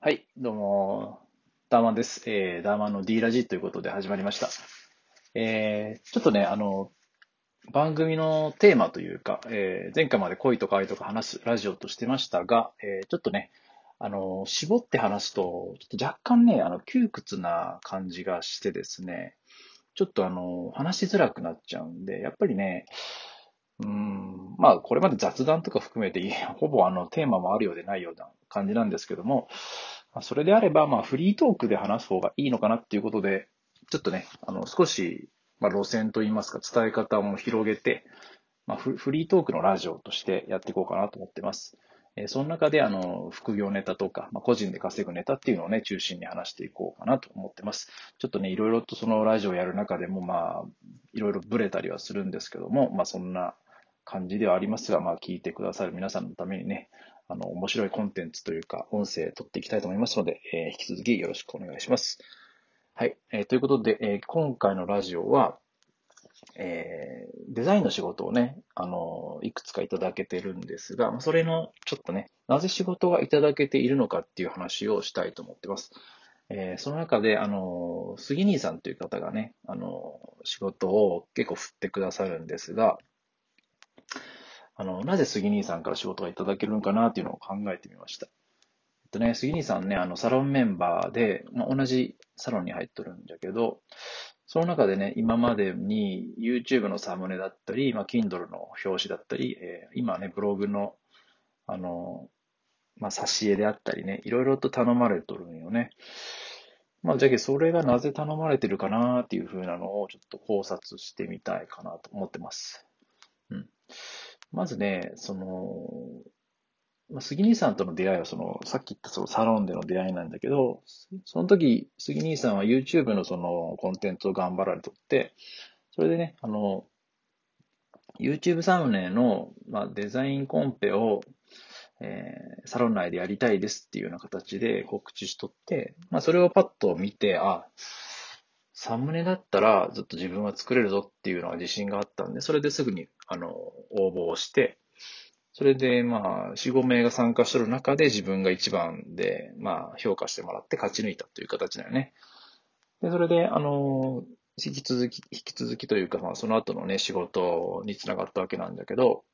はい、どうも、ダーマンです。えー、ダーマンの D ラジということで始まりました。えー、ちょっとね、あの、番組のテーマというか、えー、前回まで恋とか愛とか話すラジオとしてましたが、えー、ちょっとね、あの、絞って話すと、ちょっと若干ね、あの、窮屈な感じがしてですね、ちょっとあの、話しづらくなっちゃうんで、やっぱりね、うん、まあ、これまで雑談とか含めて、ほぼあの、テーマもあるようでないような感じなんですけども、それであれば、まあ、フリートークで話す方がいいのかなっていうことで、ちょっとね、あの、少し、まあ、路線といいますか、伝え方も広げて、まあ、フリートークのラジオとしてやっていこうかなと思ってます。えーその中で、あの、副業ネタとか、まあ、個人で稼ぐネタっていうのをね、中心に話していこうかなと思ってます。ちょっとね、いろいろとそのラジオやる中でも、まあ、いろいろブレたりはするんですけども、まあ、そんな感じではありますが、まあ、聞いてくださる皆さんのためにね、あの、面白いコンテンツというか、音声取っていきたいと思いますので、えー引き続きよろしくお願いします。はい。えーということで、えー今回のラジオは、えーデザインの仕事をね、あの、いくつかいただけてるんですが、それのちょっとね、なぜ仕事がいただけているのかっていう話をしたいと思ってます。えーその中で、あの、杉兄さんという方がね、あの、仕事を結構振ってくださるんですが、あの、なぜ杉兄さんから仕事がいただけるのかなっていうのを考えてみました。えっとね、杉兄さんね、あの、サロンメンバーで、まあ、同じサロンに入っとるんだけど、その中でね、今までに YouTube のサムネだったり、まあ、Kindle の表紙だったり、えー今ね、ブログの、あの、まあ、挿絵であったりね、いろいろと頼まれとるんよね。まあ、じゃけそれがなぜ頼まれてるかなっていう風なのをちょっと考察してみたいかなと思ってます。うん。まずね、その、まあ、杉兄さんとの出会いは、その、さっき言ったそのサロンでの出会いなんだけど、その時、杉兄さんは YouTube のそのコンテンツを頑張られとって、それでね、あの、YouTube サムネの、まあ、デザインコンペを、えーサロン内でやりたいですっていうような形で告知しとって、まあ、それをパッと見て、あ、サムネだったらずっと自分は作れるぞっていうのが自信があったんで、それですぐに、あの、応募をして、それで、まあ、4、5名が参加してる中で自分が一番で、まあ、評価してもらって勝ち抜いたという形だよね。で、それで、あの、引き続き、引き続きというか、まあ、その後のね、仕事につながったわけなんだけど、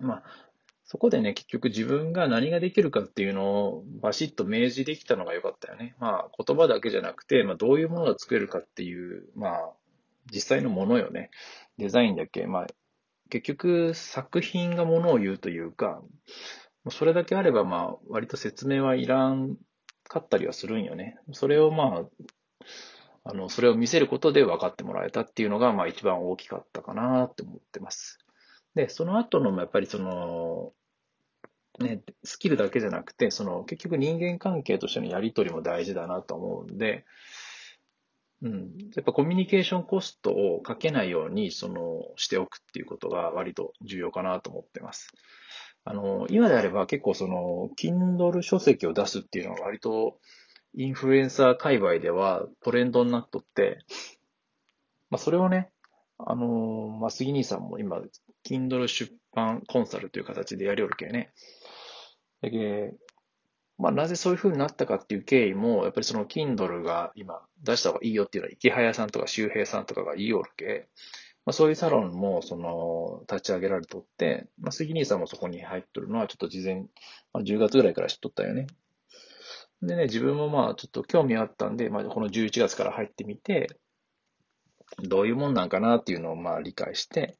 まあ、そこでね、結局自分が何ができるかっていうのをバシッと明示できたのが良かったよね。まあ、言葉だけじゃなくて、まあ、どういうものが作れるかっていう、まあ、実際のものよね。デザインだけ。まあ、結局作品がものを言うというか、それだけあれば、まあ、割と説明はいらんかったりはするんよね。それをまあ、あの、それを見せることで分かってもらえたっていうのが、まあ一番大きかったかなって思ってます。で、その後の、やっぱりその、ね、スキルだけじゃなくて、その、結局人間関係としてのやりとりも大事だなと思うんで、うん。やっぱコミュニケーションコストをかけないように、その、しておくっていうことが割と重要かなと思ってます。あの、今であれば結構その、Kindle 書籍を出すっていうのは割と、インフルエンサー界隈ではトレンドになっとって、まあそれをね、あの、まあ杉兄さんも今、Kindle 出版コンサルという形でやりおるけね。だけまあ、なぜそういう風になったかっていう経緯も、やっぱりその Kindle が今出した方がいいよっていうのは、池早さんとか周平さんとかが言いおるけ、まあ、そういうサロンも、その、立ち上げられとって、まあ、杉兄さんもそこに入っとるのは、ちょっと事前、まあ、10月ぐらいから知っとったよね。でね、自分もまあ、ちょっと興味あったんで、まあ、この11月から入ってみて、どういうもんなんかなっていうのをまあ理解して、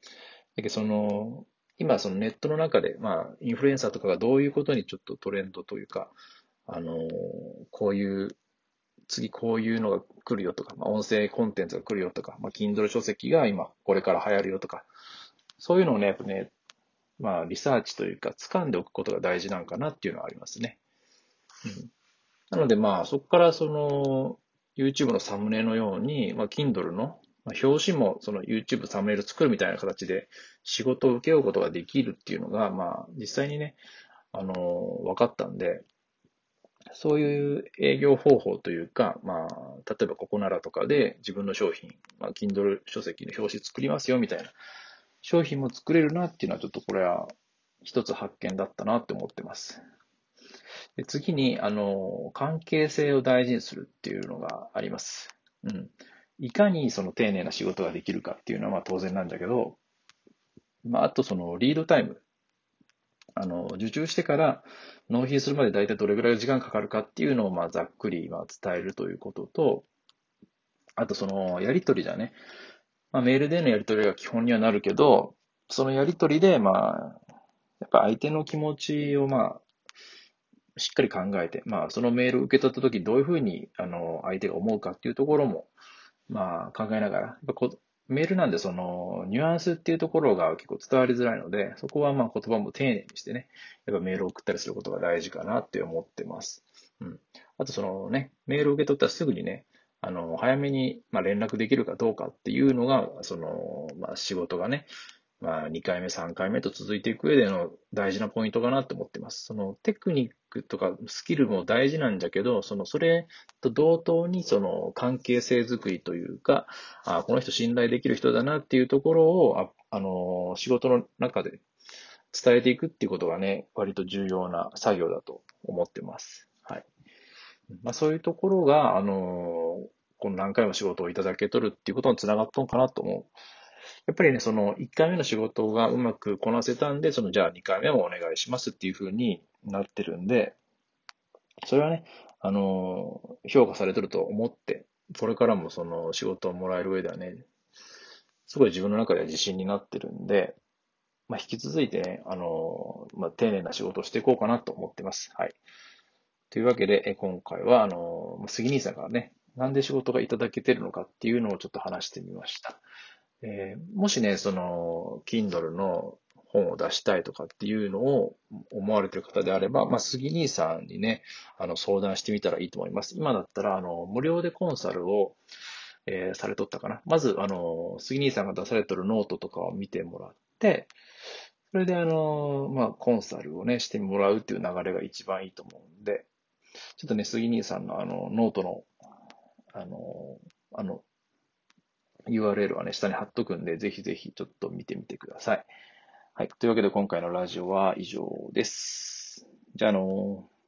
だけどその、今そのネットの中で、まあ、インフルエンサーとかがどういうことにちょっとトレンドというか、あの、こういう、次こういうのが来るよとか、まあ、音声コンテンツが来るよとか、まあ、Kindle 書籍が今これから流行るよとか、そういうのをね、やっぱね、まあ、リサーチというか、掴んでおくことが大事なんかなっていうのはありますね。うん。なのでまあ、そこからその、YouTube のサムネのように、まあ、Kindle の、まあ、表紙もその YouTube サムネイル作るみたいな形で仕事を請け負うことができるっていうのが、まあ、実際にね、あの、分かったんで、そういう営業方法というか、まあ、例えばここならとかで自分の商品、まあ、Kindle 書籍の表紙作りますよみたいな商品も作れるなっていうのはちょっとこれは一つ発見だったなって思ってます。で次に、あの、関係性を大事にするっていうのがあります。うん。いかにその丁寧な仕事ができるかっていうのはまあ当然なんだけど、まあ、あとそのリードタイム。あの、受注してから納品するまで大体どれぐらいの時間かかるかっていうのをまあざっくりまあ伝えるということと、あとそのやりとりだね。まあ、メールでのやりとりが基本にはなるけど、そのやりとりでまあ、やっぱ相手の気持ちをまあ、しっかり考えて、まあ、そのメールを受け取った時どういうふうに、あの、相手が思うかっていうところも、まあ、考えながら、やっぱこメールなんで、その、ニュアンスっていうところが結構伝わりづらいので、そこはまあ言葉も丁寧にしてね、やっぱメールを送ったりすることが大事かなって思ってます。うん。あとそのね、メールを受け取ったらすぐにね、あの、早めに、まあ、連絡できるかどうかっていうのが、その、まあ、仕事がね、まあ、2回目、3回目と続いていく上での大事なポイントかなと思ってます。そのテクニックとかスキルも大事なんだけど、そのそれと同等にその関係性づくりというか、あこの人信頼できる人だなっていうところを、あ、あの、仕事の中で伝えていくっていうことがね、割と重要な作業だと思ってます。はい。まあそういうところが、あの、この何回も仕事をいただけとるっていうことにつながったのかなと思う。やっぱりね、その1回目の仕事がうまくこなせたんで、そのじゃあ2回目もお願いしますっていうふうになってるんで、それはね、あの、評価されてると思って、これからもその仕事をもらえる上ではね、すごい自分の中では自信になってるんで、まあ、引き続いてね、あの、まあ、丁寧な仕事をしていこうかなと思ってます。はい。というわけで、今回は、あの、杉兄さんからね、なんで仕事がいただけてるのかっていうのをちょっと話してみました。えー、もしね、その、Kindle の本を出したいとかっていうのを思われてる方であれば、まあ、杉兄さんにね、あの、相談してみたらいいと思います。今だったら、あの、無料でコンサルを、えー、されとったかな。まず、あの、杉兄さんが出されてるノートとかを見てもらって、それで、あの、まあ、コンサルをね、してもらうっていう流れが一番いいと思うんで、ちょっとね、杉兄さんのあの、ノートの、あの、あの、URL はね、下に貼っとくんで、ぜひぜひちょっと見てみてください。はい。というわけで今回のラジオは以上です。じゃあ、のー